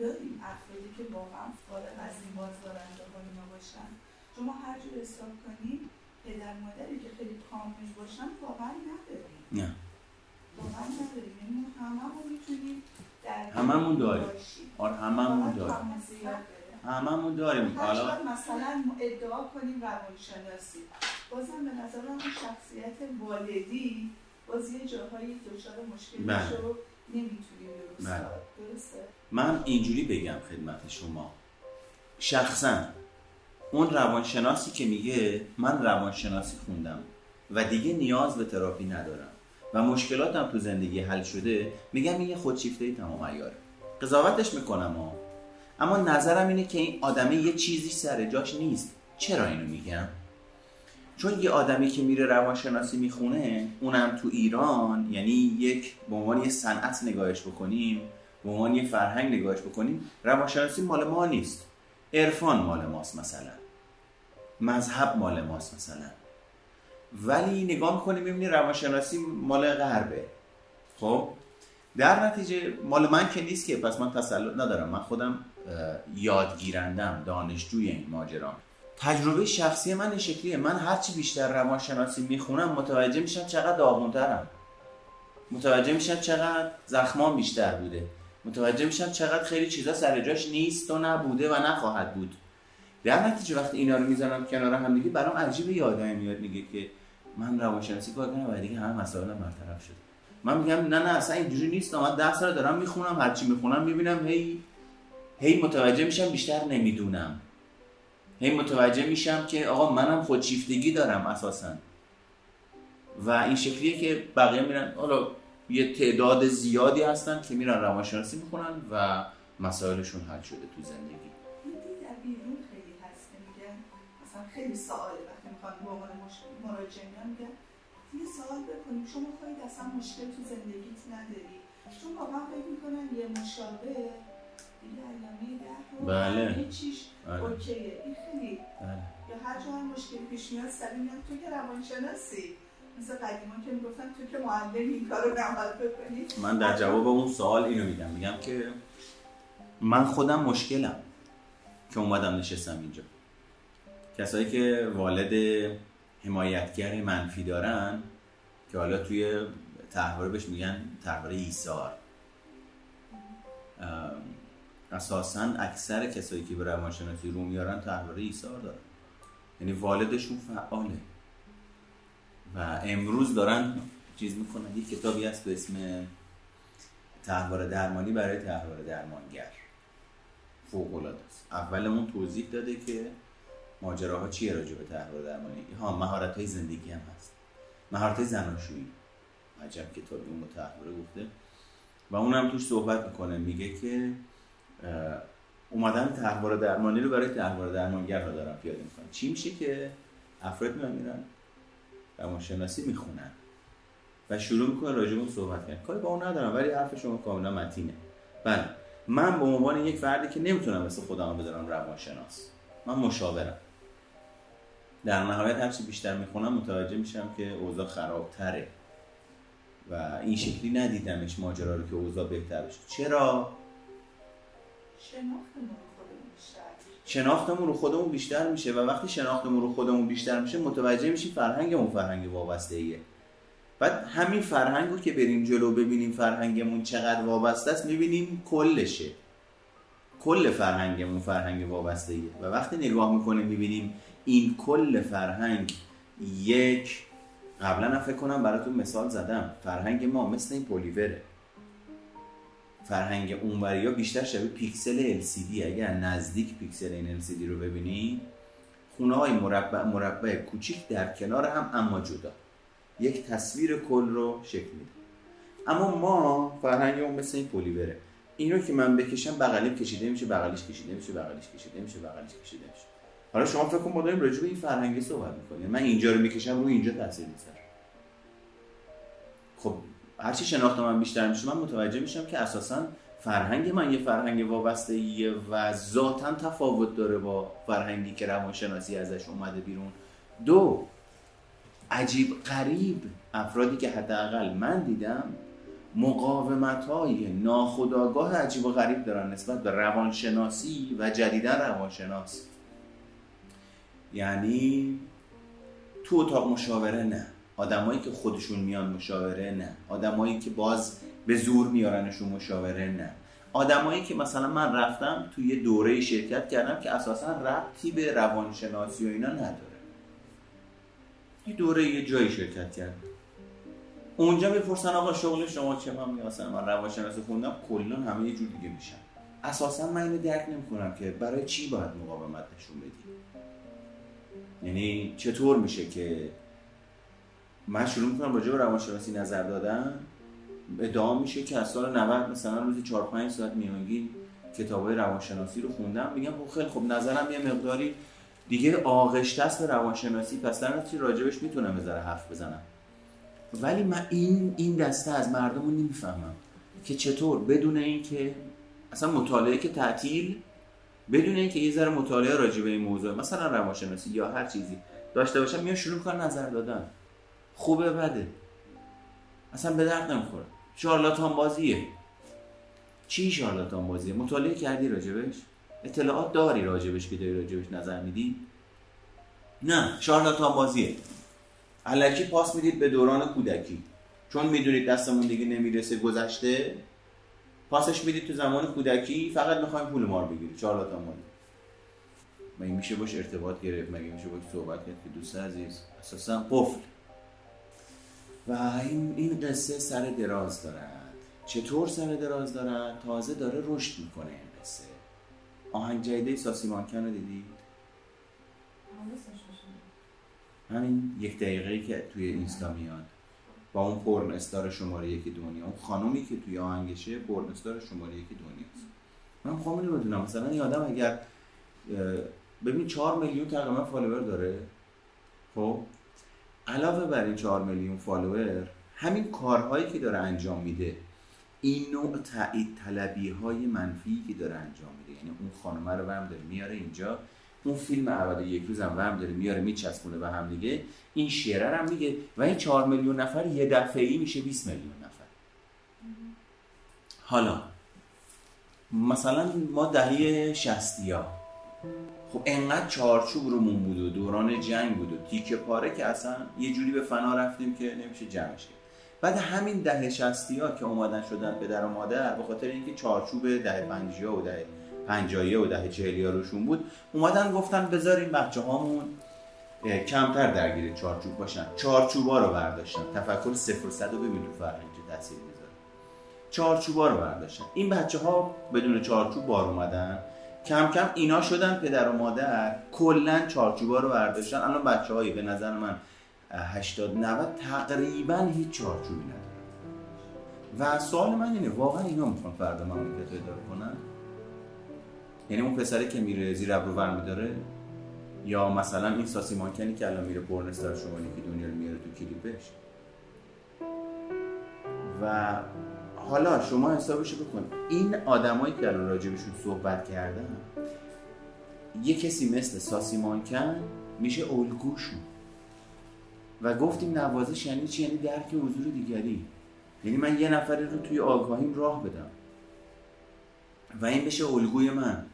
داریم افرادی که واقعا فارغ از این بازدارنده ها اینا باشن. شما هر جور حساب کنیم پدر مادری که خیلی کامل باشن واقعا نداریم. نه. واقعا نداریم. یعنی هممون می‌تونیم در هممون داریم. آره هممون داریم. هممون داریم. حالا مثلا ادعا کنیم روانشناسی. بازم به نظر من اون شخصیت والدی باز یه جاهایی دچار مشکل بله. میشه و نمی‌تونیم درست بله. درسته؟ من اینجوری بگم خدمت شما. شخصا اون روانشناسی که میگه من روانشناسی خوندم و دیگه نیاز به تراپی ندارم و مشکلاتم تو زندگی حل شده میگم این یه خودشیفته تمام عیاره قضاوتش می‌کنم ها. اما نظرم اینه که این آدمه یه چیزی سر جاش نیست. چرا اینو میگم؟ چون یه آدمی که میره روانشناسی می‌خونه اونم تو ایران یعنی یک به عنوان یه صنعت نگاهش بکنیم به عنوان یه فرهنگ نگاهش بکنیم روانشناسی مال ما نیست. عرفان مال ماست مثلا. مذهب مال ماست مثلا. ولی نگاه می‌کنیم می‌بینی روانشناسی مال غربه. خب؟ در نتیجه مال من که نیست که پس من تسلط ندارم. من خودم یادگیرندم دانشجوی این ماجرام. تجربه شخصی من این شکلیه. من هرچی بیشتر روانشناسی می‌خونم متوجه میشم چقدر داغونترم متوجه میشم چقدر زخمام بیشتر بوده. متوجه میشم چقدر خیلی چیزا سر جاش نیست و نبوده و نخواهد بود. در نتیجه وقتی اینا رو می‌زنم کنار هم دیگه برام عجیبه یادم میاد میگه که من روانشناسی کار کنم و دیگه همه مسائلم برطرف شد. من میگم نه نه اصلا اینجوری نیست. من ده سال دارم می‌خونم هرچی می‌خونم می‌بینم هی هی متوجه میشم بیشتر نمی‌دونم. هی متوجه میشم که آقا منم خودشیفتگی دارم اساسا. و این شکلیه که بقیه میرن حالا یه تعداد زیادی هستن که میرن روانشناسی می‌خونن و مسائلشون حل شده تو زندگی. در بیرون خیلی هست که میگن. مثلا خیلی سواله وقتی می‌خوان به عنوان مراجعه میگن. یه سوال بکنیم. شما خواهید اصلا مشکل تو زندگیت نداری. چون واقعا فکر می‌کنن یه مشابه بله. چیش بله. اوکیه. این خیلی بله. یا هر جا هر مشکلی پیش میاد سری میاد. تو که روانشناسی. مثل قدیما که می‌گفتن تو که معلم این کارو نباید بکنی. من در جواب اون سوال اینو میگم. میگم که من خودم مشکلم که اومدم نشستم اینجا. کسایی که والد حمایتگر منفی دارن که حالا توی تحواره بهش میگن تحواره ایثار. اساسا اکثر کسایی که به روانشناسی رو میارن تحواره ایثار دارن. یعنی والدشون فعاله. و امروز دارن چیز می‌کنن. یه کتابی هست به اسم تحوار درمانی برای تحوار درمانگر. فوق است. اولمون توضیح داده که ماجراها چیه راجع به تحوار درمانی. ها مهارت های زندگی هم هست. مهارت های زناشویی. عجب کتابی اون متحوره گفته. و اونم توش صحبت می‌کنه. میگه که اومدن تحوار درمانی رو برای تحوار درمانگرها دارن پیاده می‌کنن. چی میشه که افراد میان میرن روانشناسی می‌خونن و شروع می‌کنه راجع صحبت کردن. کاری با اون ندارم ولی حرف شما کاملا متینه. بله من به عنوان یک فردی که نمی‌تونم مثل خودم رو بدارم روانشناس من مشاورم. در نهایت هرچی بیشتر می‌خونم متوجه میشم که اوضاع خرابتره و این شکلی ندیدمش ماجرا رو که اوضاع بهتر بشه. چرا؟ شناختمون رو خودمون بیشتر میشه. و وقتی شناختمون رو خودمون بیشتر میشه متوجه میشیم فرهنگمون فرهنگ ایه بعد همین فرهنگ رو که بریم جلو ببینیم فرهنگمون چقدر وابسته است می‌بینیم کلشه. کل فرهنگمون فرهنگ وابسته ایه و وقتی نگاه می‌کنیم می‌بینیم این کل فرهنگ یک قبلا فکر کنم براتون مثال زدم فرهنگ ما مثل این پلیوره فرهنگ اونوری ها بیشتر شبیه پیکسل LCD اگر نزدیک پیکسل این LCD رو ببینید خونه های مربع مربع کوچیک در کنار هم اما جدا. یک تصویر کل رو شکل میده. اما ما فرهنگ اون مثل این پلیوره. این رو که من بکشم بغلیم کشیده میشه بغلیش کشیده میشه بغلیش کشیده میشه بغلیش کشیده میشه. حالا شما فکر کن ما داریم راجع به این فرهنگی صحبت می‌کنیم. من اینجا رو می‌کشم روی اینجا تاثیر می‌ذاره. هرچی شناخت من بیشتر میشه من متوجه میشم که اساسا فرهنگ من یه فرهنگ وابسته و ذاتا تفاوت داره با فرهنگی که روانشناسی ازش اومده بیرون. دو عجیب غریب افرادی که حداقل من دیدم مقاومت های ناخداگاه عجیب و غریب دارن نسبت به روانشناسی و جدیدن روانشناس. یعنی تو اتاق مشاوره نه. آدمایی که خودشون میان مشاوره نه. آدمایی که باز به زور میارنشون مشاوره نه. آدمایی که مثلا من رفتم توی یه دوره شرکت کردم که اساسا ربطی به روانشناسی و اینا نداره. یه دوره یه جایی شرکت کردم. اونجا می‌پرسن آقا شغل شما چه؟ من میاسن من روانشناسی خوندم کلا همه یه جور دیگه میشن. اساسا من اینو درک نمی‌کنم که برای چی باید مقاومت نشون بدی؟ یعنی چطور میشه که من شروع می‌کنم راجع به روانشناسی نظر دادن. ادعا میشه که از سال 90 مثلا روزی 4 5 ساعت میانگین کتابای روانشناسی رو خوندم. میگم خب خیلی خب نظرم یه مقداری دیگه آغشته است به روانشناسی. پس در راجبش می‌تونم بذاره حرف بزنم. ولی من این این دسته از مردم رو نمی‌فهمم که چطور بدون اینکه اصلا مطالعه که تعطیل بدون اینکه یه ذره مطالعه راجع به این موضوع مثلا روانشناسی یا هر چیزی داشته باشم میان شروع کنن نظر دادن. خوبه بده. اصلا به درد نمی‌خوره. شارلاتان بازیه. چی شارلاتان بازیه؟ مطالعه کردی راجبش؟ اطلاعات داری راجبش که داری راجبش نظر میدی؟ نه شارلاتان بازیه. علکی پاس می‌دید به دوران کودکی. چون می‌دونید دستمون دیگه نمی‌رسه گذشته پاسش می‌دید تو زمان کودکی فقط می‌خوایم پول ما رو بگیرید. شارلاتان بازی مگه میشه باش ارتباط گرفت؟ مگه میشه باش صحبت کرد؟ که دوست عزیز. اساسا قفل. و این, این قصه سر دراز دارد. چطور سر دراز دارد؟ تازه داره رشد می‌کنه این قصه. آهنگ جدیده ساسی مانکن رو دیدید همین یک دقیقه که توی اینستا میاد. با اون porn star شماره یکی دنیا اون خانومی که توی آهنگشه porn star شماره یکی دنیاست من خواهم اینو بدونم. مثلا این آدم اگر ببین چهار میلیون تقریبا follower داره. خب؟ علاوه بر این 4 میلیون follower همین کارهایی که داره انجام میده این نوع تایید طلبی های منفی که داره انجام میده. یعنی اون خانمه رو برم داره میاره اینجا اون فیلم اول یک روز هم داره میاره میچسبونه به هم دیگه. این شعره هم میگه و این 4 میلیون نفر یه دفعه ای میشه 20 میلیون نفر. حالا مثلا ما دهه 60 ها خب انقدر چارچوب رومون بود و دوران جنگ بود و تیکه پاره که اصلا یه جوری به فنا رفتیم که نمیشه جمعش کرد بعد همین دهه شستی ها که اومدن شدن پدر و مادر به خاطر اینکه چارچوب ده پنجی و ده پنجایی و ده چهلی روشون بود اومدن گفتن بذاریم بچه هامون کمتر درگیر چارچوب باشن. چارچوبا رو برداشتن. تفکر صفر صد و ببین تو فرهنگ تاثیر می‌ذاره. چارچوبا رو برداشتن. این بچه ها بدون چارچوب بار اومدن. کم کم اینا شدن پدر و مادر. کلا چارچوبا رو برداشتن. الان بچه به نظر من 80 90 تقریبا هیچ چارچوبی ندارن. و سوال من اینه واقعا اینا می‌خوان فردا مملکت رو اداره کنن؟ یعنی اون پسری که میره زیر ابرو ور میداره یا مثلا این ساسی مانکنی که الان میره پرنستار شما که دنیا رو میاره تو کلیپش؟ و حالا شما حسابشو بکن. این آدمایی که الان راجبشون صحبت کردن یه کسی مثل ساسی مانکن میشه الگوشون. و گفتیم نوازش یعنی چی؟ یعنی درک حضور دیگری. یعنی من یه نفری رو توی آگاهیم راه بدم. و این بشه الگوی من.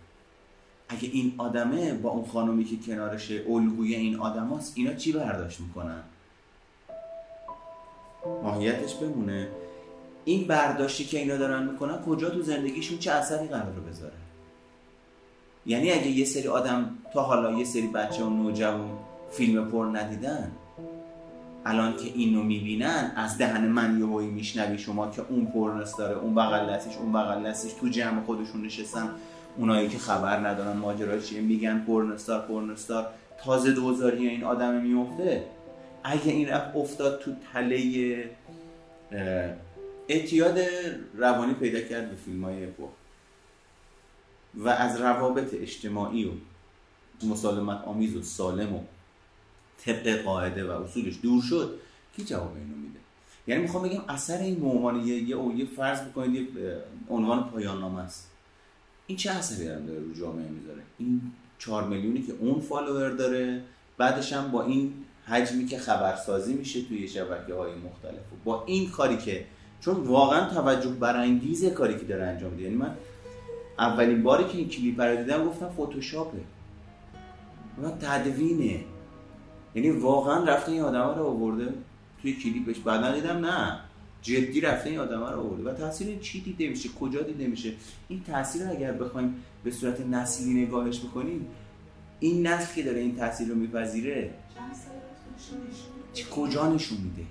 اگه این آدمه با اون خانومی که کنارشه الگوی این آدم هست اینا چی برداشت می‌کنن؟ ماهیتش بمونه. این برداشتی که اینا دارن می‌کنن کجا تو زندگیشون چه اثری قرار رو بذاره؟ یعنی اگه یه سری آدم تا حالا یه سری بچه و نوجوان فیلم پر ندیدن الان که اینو می‌بینن از دهن من یهویی میشنوی شما که اون پرنس داره اون بغل اون بغل تو جمع خودشون نشستن اونایی که خبر ندارن ماجرا چیه میگن پرنستار پرنستار تازه دوزاری این آدم میفته اگه این رفت افتاد تو تله اعتیاد روانی پیدا کرد به فیلم های و از روابط اجتماعی و مسالمت آمیز و سالم و طبق قاعده و اصولش دور شد کی جواب اینو میده؟ یعنی می‌خوام بگم اثر این به یه, یه, یه فرض بکنید یه عنوان پایان نامه است. این چه اثری داره رو جامعه می‌ذاره؟ این چهار میلیونی که اون فالوور داره بعدش هم با این حجمی که خبرسازی میشه توی شبکه های مختلف. با این کاری که چون واقعا توجه برانگیز کاری که داره انجام میده. یعنی من اولین باری که این کلیپ رو دیدم گفتم فتوشاپه. و تدوینه. یعنی واقعا رفته این آدم رو آورده. توی کلیپش بعدا دیدم نه. جدی رفته این آدم رو آورده. و تاثیر چی دیده میشه؟ کجا دیده میشه؟ این تاثیر رو اگر بخوایم به صورت نسلی نگاهش بکنیم این نسل که داره این تاثیر رو میپذیره کجا نشون میده؟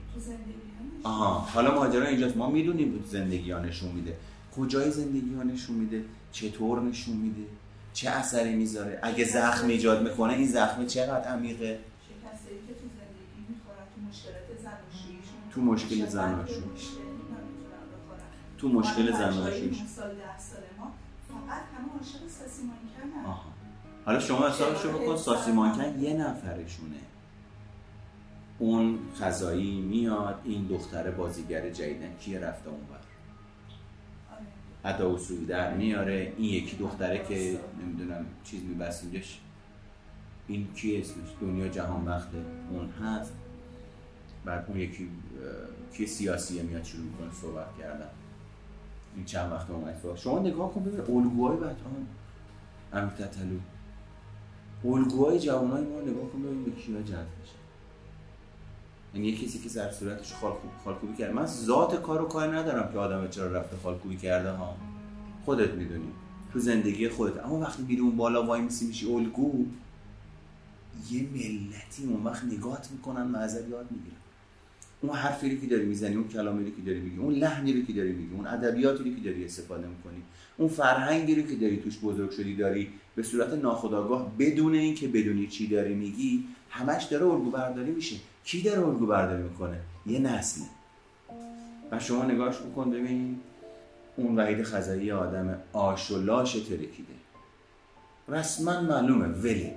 آها حالا ماجرا اینجاست. ما می‌دونیم بود زندگی ها نشون میده. کجای زندگی ها نشون میده؟ چطور نشون میده؟ چه اثری می‌ذاره؟ اگه زخم ایجاد می‌کنه این زخم چقدر عمیقه؟ تو مشکل زناشویی. تو مشکل زناشویی. فقط همه عاشق ساسی مانکن آها. حالا شما حسابشو بکن ساسی مانکن یه نفرشونه. اون خزایی میاد این دختر بازیگر جدیدن کیه رفته اون بر ادا اصول در میاره. این یکی دختره که نمی‌دونم چیز میبسیدش این کی اسمش؟ دنیا جهان وقته. اون هست. بعد اون یکی کی سیاسیه میاد شروع می‌کنه صحبت کردن. این چند وقت اومد شما نگاه کن ببین الگوهای بطان امیر تطلو الگوهای جوانای ما نگاه کن ببین به کیا جذب میشه. یعنی یه کسی که سر صورتش خالکوبی کرده من ذات کارو کار ندارم که آدم چرا رفته خالکوبی کرده ها. خودت می‌دونی. تو زندگی خودت. اما وقتی میری اون بالا وای میسی میشی الگو یه ملتی اون وقت نگات می‌کنن معذب یاد می‌گیرن. اون حرفی که داری می‌زنی اون کلامی که داری میگی اون لحنی رو که داری میگی اون ادبیاتی که داری استفاده می‌کنی اون فرهنگی رو که داری توش بزرگ شدی داری به صورت ناخودآگاه بدون اینکه بدونی چی داری میگی همش داره الگو برداری میشه. کی داره الگو برداری می‌کنه؟ یه نسل و شما نگاهش بکن ببین اون وحید خزایی آدم آش و لاش ترکیده. رسما معلومه ولی.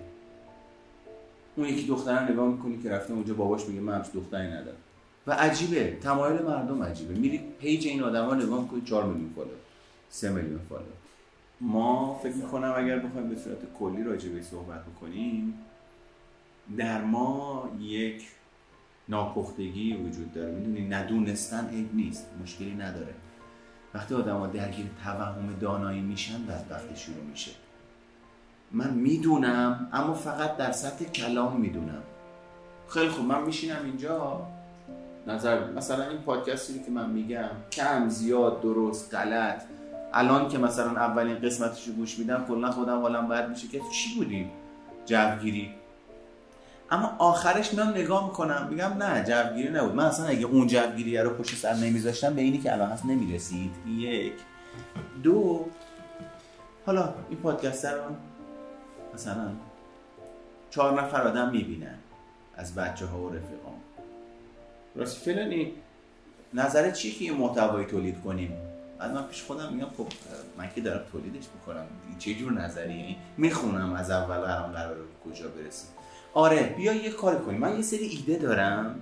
اون یکی دختر نگاه می‌کنی که رفته اونجا باباش میگه من دختری ندارم. و عجیبه. تمایل مردم عجیبه. میری page این آدم ها نگاه می‌کنی 4 میلیون follow 3 میلیون follow ما فکر می‌کنم اگر بخوایم به صورت کلی راجع به صحبت بکنیم در ما یک ناپختگی وجود داره. می‌دونی ندونستن عیب نیست مشکلی نداره. وقتی آدم ها درگیر توهم دانایی میشن بدبختی شروع میشه. من می‌دونم اما فقط در سطح کلام می‌دونم. خیلی خوب من میشینم اینجا. نظر مثلا این پادکستی که من میگم کم زیاد درست غلط. الان که مثلا اولین قسمتش رو گوش میدم کلا خودم حالم باید میشه. که چی بودیم؟ جوگیری. اما آخرش میام نگاه می‌کنم. میگم نه جوگیری نبود. من اصلا اگه اون جوگیری رو پشت سر نمیذاشتم به اینی که الان هست نمی‌رسید. یک. دو. حالا این پادکست رو مثلا چهار نفر آدم می‌بینن. از بچه ها و رفیقان راستی فلانی؟ نظر چی که یه محتوایی تولید کنیم؟ بعد من پیش خودم میگم خب من که دارم تولیدش می‌کنم. چه جور نظری یعنی می‌خونم از اول قرار کجا برسیم آره بیا یه کار کنیم. من یه سری ایده دارم.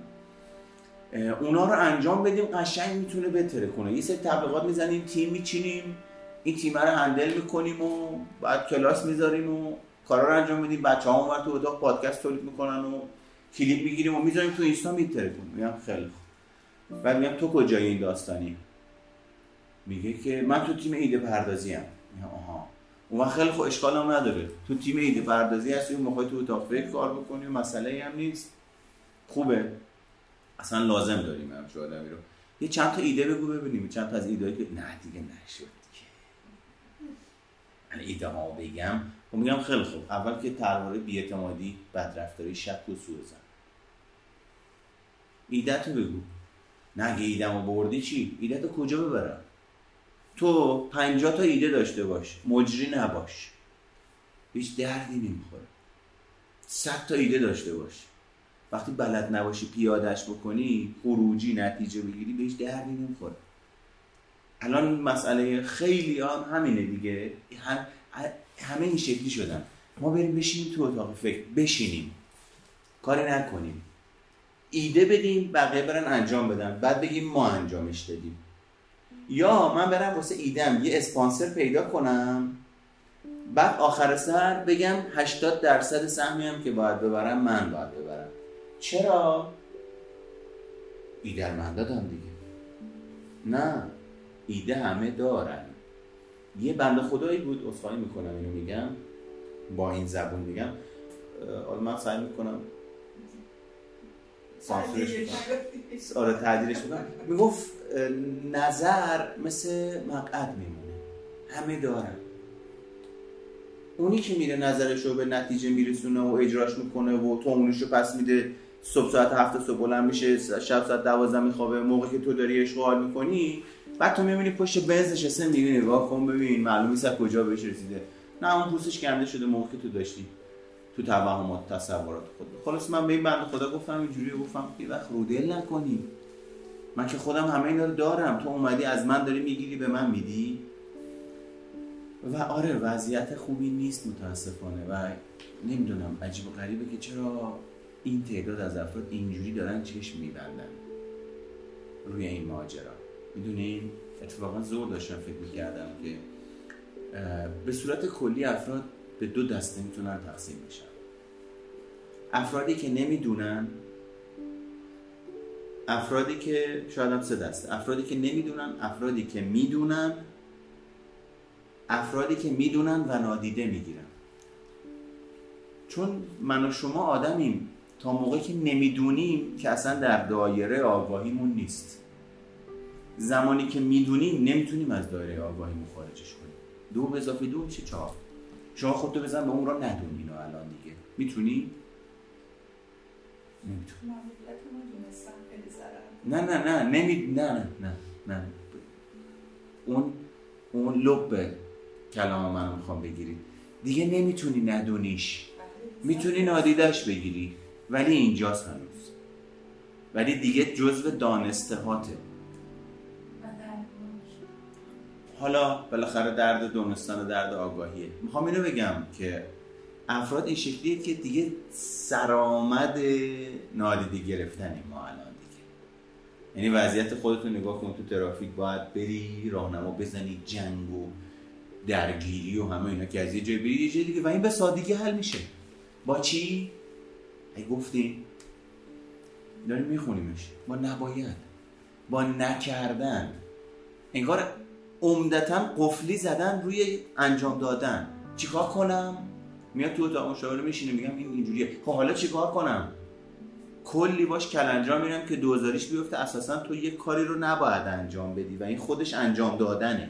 اونا رو انجام بدیم قشنگ می‌تونه بهتره کنه. یه سری تبلیغات می‌زنیم تیم میچینیم. این تیم رو هندل می‌کنیم و بعد کلاس می‌ذاریم و کارا رو انجام میدیم. بچه ها تو اتاق پادکست تولید می‌کنن و کلیپ می‌گیریم و می‌ذاریم تو اینستا میتره کنیم میگم خیلی خوب. بعد میگم تو کجای این داستانی؟ میگه که من تو تیم ایده پردازی ام. آها. اون خیلی خوب اشکال هم نداره. تو تیم ایده پردازی هستی اون موقع تو اتاق فکر کار بکنی و مسئله هم نیست. خوبه. اصلا لازم داریم همچه آدمی رو. یه چند تا ایده بگو ببینیم. چند تا از ایده که نه دیگه نشد که. ایده ها بگم. و خب میگم خیلی خوب. اول که ترواره بیاعتمادی بدرفتاری شک و سوء زن. ایده تو بگو. نگه ایدم بردی چی؟ ایده تو کجا ببرم؟ تو پنجاه تا ایده داشته باش. مجری نباش. هیچ دردی نمی‌خوره. صد تا ایده داشته باش. وقتی بلد نباشی پیادش بکنی خروجی نتیجه بگیری بهش دردی نمی‌خوره. الان مسئله خیلی هم همینه دیگه. هم همه این شکلی شدن. ما بریم بشینیم تو اتاق فکر. بشینیم. کاری نکنیم. ایده بدیم بقیه برن انجام بدن. بعد بگیم ما انجامش دادیم. یا من برم واسه ایدم یه اسپانسر پیدا کنم. بعد آخر سر بگم 80 درصد سهمی هم که باید ببرم من باید ببرم. چرا؟ ایدر من دادم دیگه. نه ایده همه دارن. یه بند خدایی بود اصفایی می‌کنم اینو میگم. با این زبون میگم. حالا من سعی می‌کنم سانسورش آره تعدیلش می‌کنم. می‌گفت نظر مثل مقعد میمونه. همه دارن. اونی که میره نظرش رو به نتیجه میرسونه و اجراش می‌کنه و تومونش رو پس میده صبح ساعت هفت صبح بلند میشه شب ساعت دوازده میخوابه. موقع که تو داری اشغال می‌کنی بعد تو می‌بینی پشت بنز نشسته می‌بینی نگاه کن ببین معلوم نیست کجا بهش رسیده. نه اون پوستش کنده شده موقع که تو داشتی. تو توهمات تصورات خود. خلاص من به این بنده خدا گفتم اینجوری گفتم یه وقت رو دل نکنی. من که خودم همه اینا رو دارم. تو اومدی از من داری می‌گیری به من میدی؟ و آره وضعیت خوبی نیست متاسفانه. و نمی‌دونم عجیب و غریبه که چرا این تعداد از افراد اینجوری دارن چشم میبندن روی این ماجرا. می‌دونین؟ اتفاقا زور داشتم فکر می‌کردم که به صورت کلی افراد به دو دسته می‌تونن تقسیم بشن. افرادی که نمی‌دونن افرادی که شاید هم سه دسته افرادی که نمی‌دونن افرادی که می‌دونن افرادی که می‌دونن و نادیده می‌گیرن. چون من و شما آدمیم تا موقعی که نمی‌دونیم که اصلا در دایره آگاهیمون نیست. زمانی که می‌دونیم نمی‌تونیم از دایره آگاهیمون خارجش کنیم. دو به اضافه دو میشه چهار؟ شما خودتو بزن به اون را ندونین الان دیگه. می‌تونی؟ نمی‌تونی. نه نه نه نمی نه نه نه نه. اون اون لب کلام منو می‌خوام بگیری. دیگه نمی‌تونی ندونیش. می‌تونی نادیدش بگیری. ولی اینجاست هنوز. ولی دیگه جزو دانسته هاته حالا بالاخره درد دونستان درد آگاهیه. می‌خوام اینو بگم که افراد این شکلیه که دیگه سرآمد نادیده گرفتنی ما الان دیگه. یعنی وضعیت خودتو نگاه کن تو ترافیک باید بری راهنما بزنی جنگ و درگیری و همه اینا که از یه جای بری یه جای دیگه. و این به سادگی حل میشه. با چی؟ ای گفتیم داریم میخونیمش. با نباید. با نکردن. انگار عمدتا قفلی زدن روی انجام دادن. چیکار کنم؟ میاد تو اتاق مشاوره میشینه میگم این اینجوریه. خب حالا چیکار کنم؟ کلی باش کلنجام میرم که دوزاریش بیفته. اساسا تو یه کاری رو نباید انجام بدی و این خودش انجام دادنه.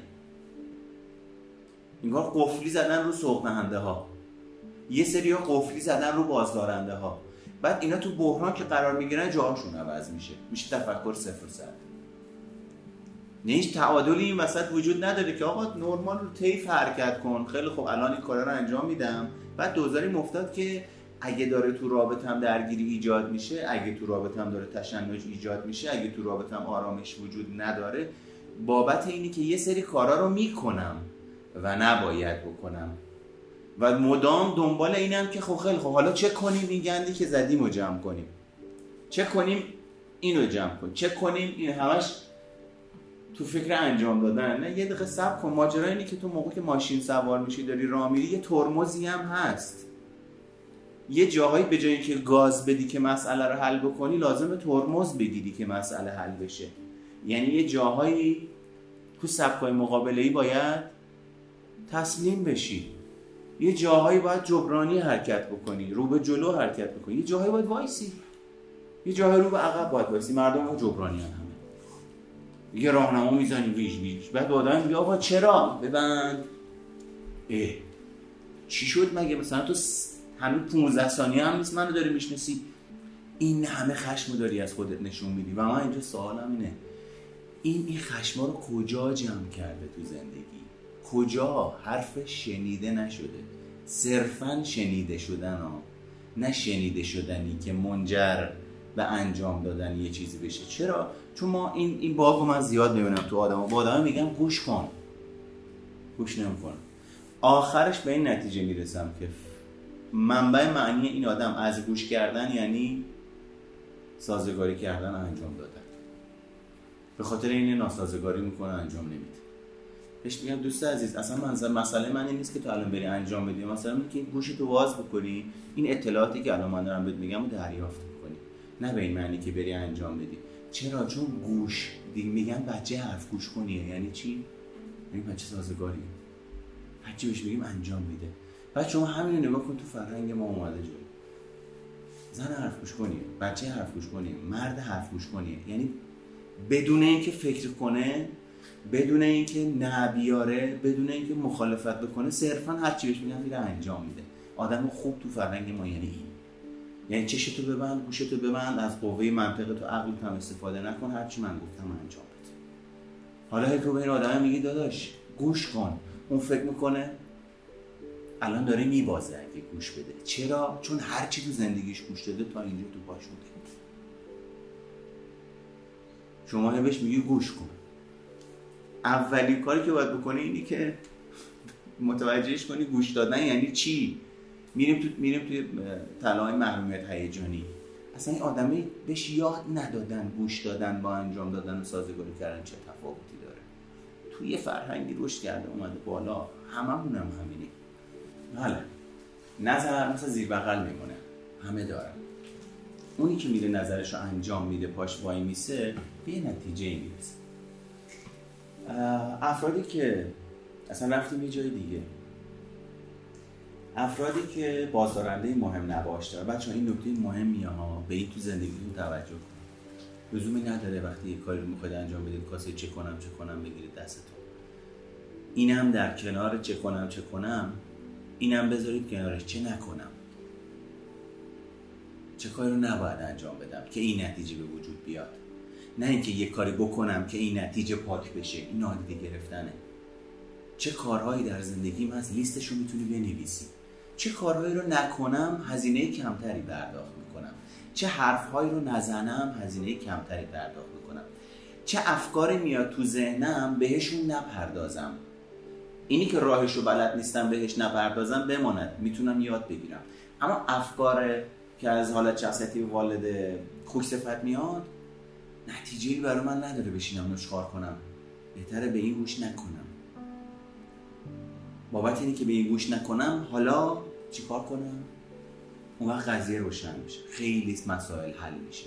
انگار قفلی زدن رو سوق ها یه سری ها قفلی زدن رو بازدارنده ها بعد اینا تو بحران که قرار می‌گیرن جاهاشون عوض میشه. میشه تفکر صفر صد. نه هیچ تعادلی این وسط وجود نداره که آقا نرمال رو طیف حرکت کن. خیلی خوب الان این کارا رو انجام میدم. بعد دوزاری مفتاد که اگه داره تو رابطم درگیری ایجاد میشه اگه تو رابطم داره تشنج ایجاد میشه اگه تو رابطم آرامش وجود نداره بابت اینی که یه سری کارا رو می‌کنم و نباید بکنم. و مدام دنبال اینم که خب خیلی خب حالا چه کنیم؟ این گندی که زدیم رو جمع کنیم. چه کنیم؟ اینو جمع کنیم چه کنیم؟ این همش تو فکر انجام دادن. نه یه دقیقه سب کن. ماجرا اینه که تو موقع که ماشین سوار میشی داری راه میری یه ترمزی هم هست. یه جاهایی به جایی که گاز بدی که مسئله رو حل بکنی لازم ترمز بگیری که مسئله حل بشه. یعنی یه جاهایی تو سبکای مقابله ای باید تسلیم بشی. یه جاهایی باید جبرانی حرکت بکنی رو به جلو حرکت بکنی. یه جاهایی باید وایسی. یه جاهایی رو به عقب باید وایسی. مردم رو جبرانی هم یه راهنما می‌زنی ویژ ویژ. بعد با آدم میگه آقا چرا؟ ببند. اه. چی شد مگه؟ مثلا تو هنوز 15 ثانیه هم نیست منو داری می‌شناسی. این همه خشمو داری از خودت نشون میدی. و من اینجا سوالم اینه. این این خشما رو کجا جمع کرده تو زندگی؟ کجا؟ حرف شنیده نشده. صرفا شنیده شدن ها. نه شنیده شدنی که منجر به انجام دادن یه چیزی بشه. چرا؟ چون ما این این باگ من زیاد می‌بینم تو آدم با آدم میگم گوش کن. گوش نمی‌کنم. آخرش به این نتیجه می‌رسم که منبع معنی این آدم از گوش کردن یعنی سازگاری کردن انجام دادن. به خاطر این ناسازگاری می‌کنه انجام نمیده. بهش میگم دوست عزیز اصلا منظر مسئله من این نیست که تو الان بری انجام بدی. مثلا اینکه گوش تو باز بکنی. این اطلاعاتی که الان من دارم بهت میگم رو دریافت بکنی. نه به این معنی که بری انجام بدی. چرا؟ چون گوش دیگه میگن بچه حرف گوش کنیه. یعنی چی؟ یعنی بچه سازگاریه بچه بهش بگیم انجام میده. بعد شما همین نگاه کن تو فرهنگ ما اومده جلو. زن حرف گوش کنیه. بچه حرف گوش کنیه. مرد حرف گوش کنیه. یعنی بدون اینکه فکر کنه بدون اینکه نه بیاره بدون اینکه مخالفت بکنه صرفا هر چی بهش میگن میره انجام میده. آدم خوب تو فرهنگ ما یعنی این. یعنی چشتو ببند گوشتو ببند از قوه منطق تو عقل هم استفاده نکن. هر چی من گفتم انجام بده. حالا تو به این آدم میگی داداش گوش کن. اون فکر می‌کنه الان داره میبازه اگه گوش بده. چرا؟ چون هر چی تو زندگیش گوش داده تا اینجا تو پاش بوده. شما بهش میگی گوش کن. اولین کاری که باید بکنی اینی که متوجهش کنی گوش دادن یعنی چی؟ میریم تو میریم توی طلای محرومیت هیجانی. اصلا این آدمی بهش یاد ندادن گوش دادن با انجام دادن و سازگاری کردن چه تفاوتی داره. توی یه فرهنگی رشد کرده اومده بالا. هممون هم همینی بله. نظر مثل زیر بغل میمونه. همه دارن. اونی که میره نظرش رو انجام میده پاش وای میسه به نتیجه می‌رسه. افرادی که اصلا رفتیم یه جای دیگه. افرادی که بازدارنده مهم نباشته بچه این نکته مهمیه ها به این تو زندگیتون توجه کن لزومی نداره وقتی یه کاری رو می‌خواید انجام بدید کاسه چه کنم چه کنم بگیرید دستتون. اینم در کنار چه کنم چه کنم اینم بذارید کنارش چه نکنم. چه کاری رو نباید انجام بدم که این نتیجه به وجود بیاد؟ نه اینکه یه کاری بکنم که این نتیجه پاک بشه. این نادیده گرفتنه. چه کارهایی در زندگیم هست؟ لیستش می‌تونی بنویسی. چه کارهایی رو نکنم هزینه کمتری پرداخت می‌کنم. چه حرفهایی رو نزنم هزینه کمتری پرداخت می‌کنم. چه افکاری میاد تو ذهنم بهشون نپردازم. اینی که راهش رو بلد نیستم بهش نپردازم بماند. می‌تونم یاد بگیرم. اما افکار که از حالت شخصیتی والد خوش میاد نتیجه برای من نداره بشینم نشخار کنم. بهتره به این گوش نکنم. بابت اینی که به این گوش نکنم حالا چیکار کنم؟ اون وقت قضیه روشن میشه. خیلی مسائل حل میشه.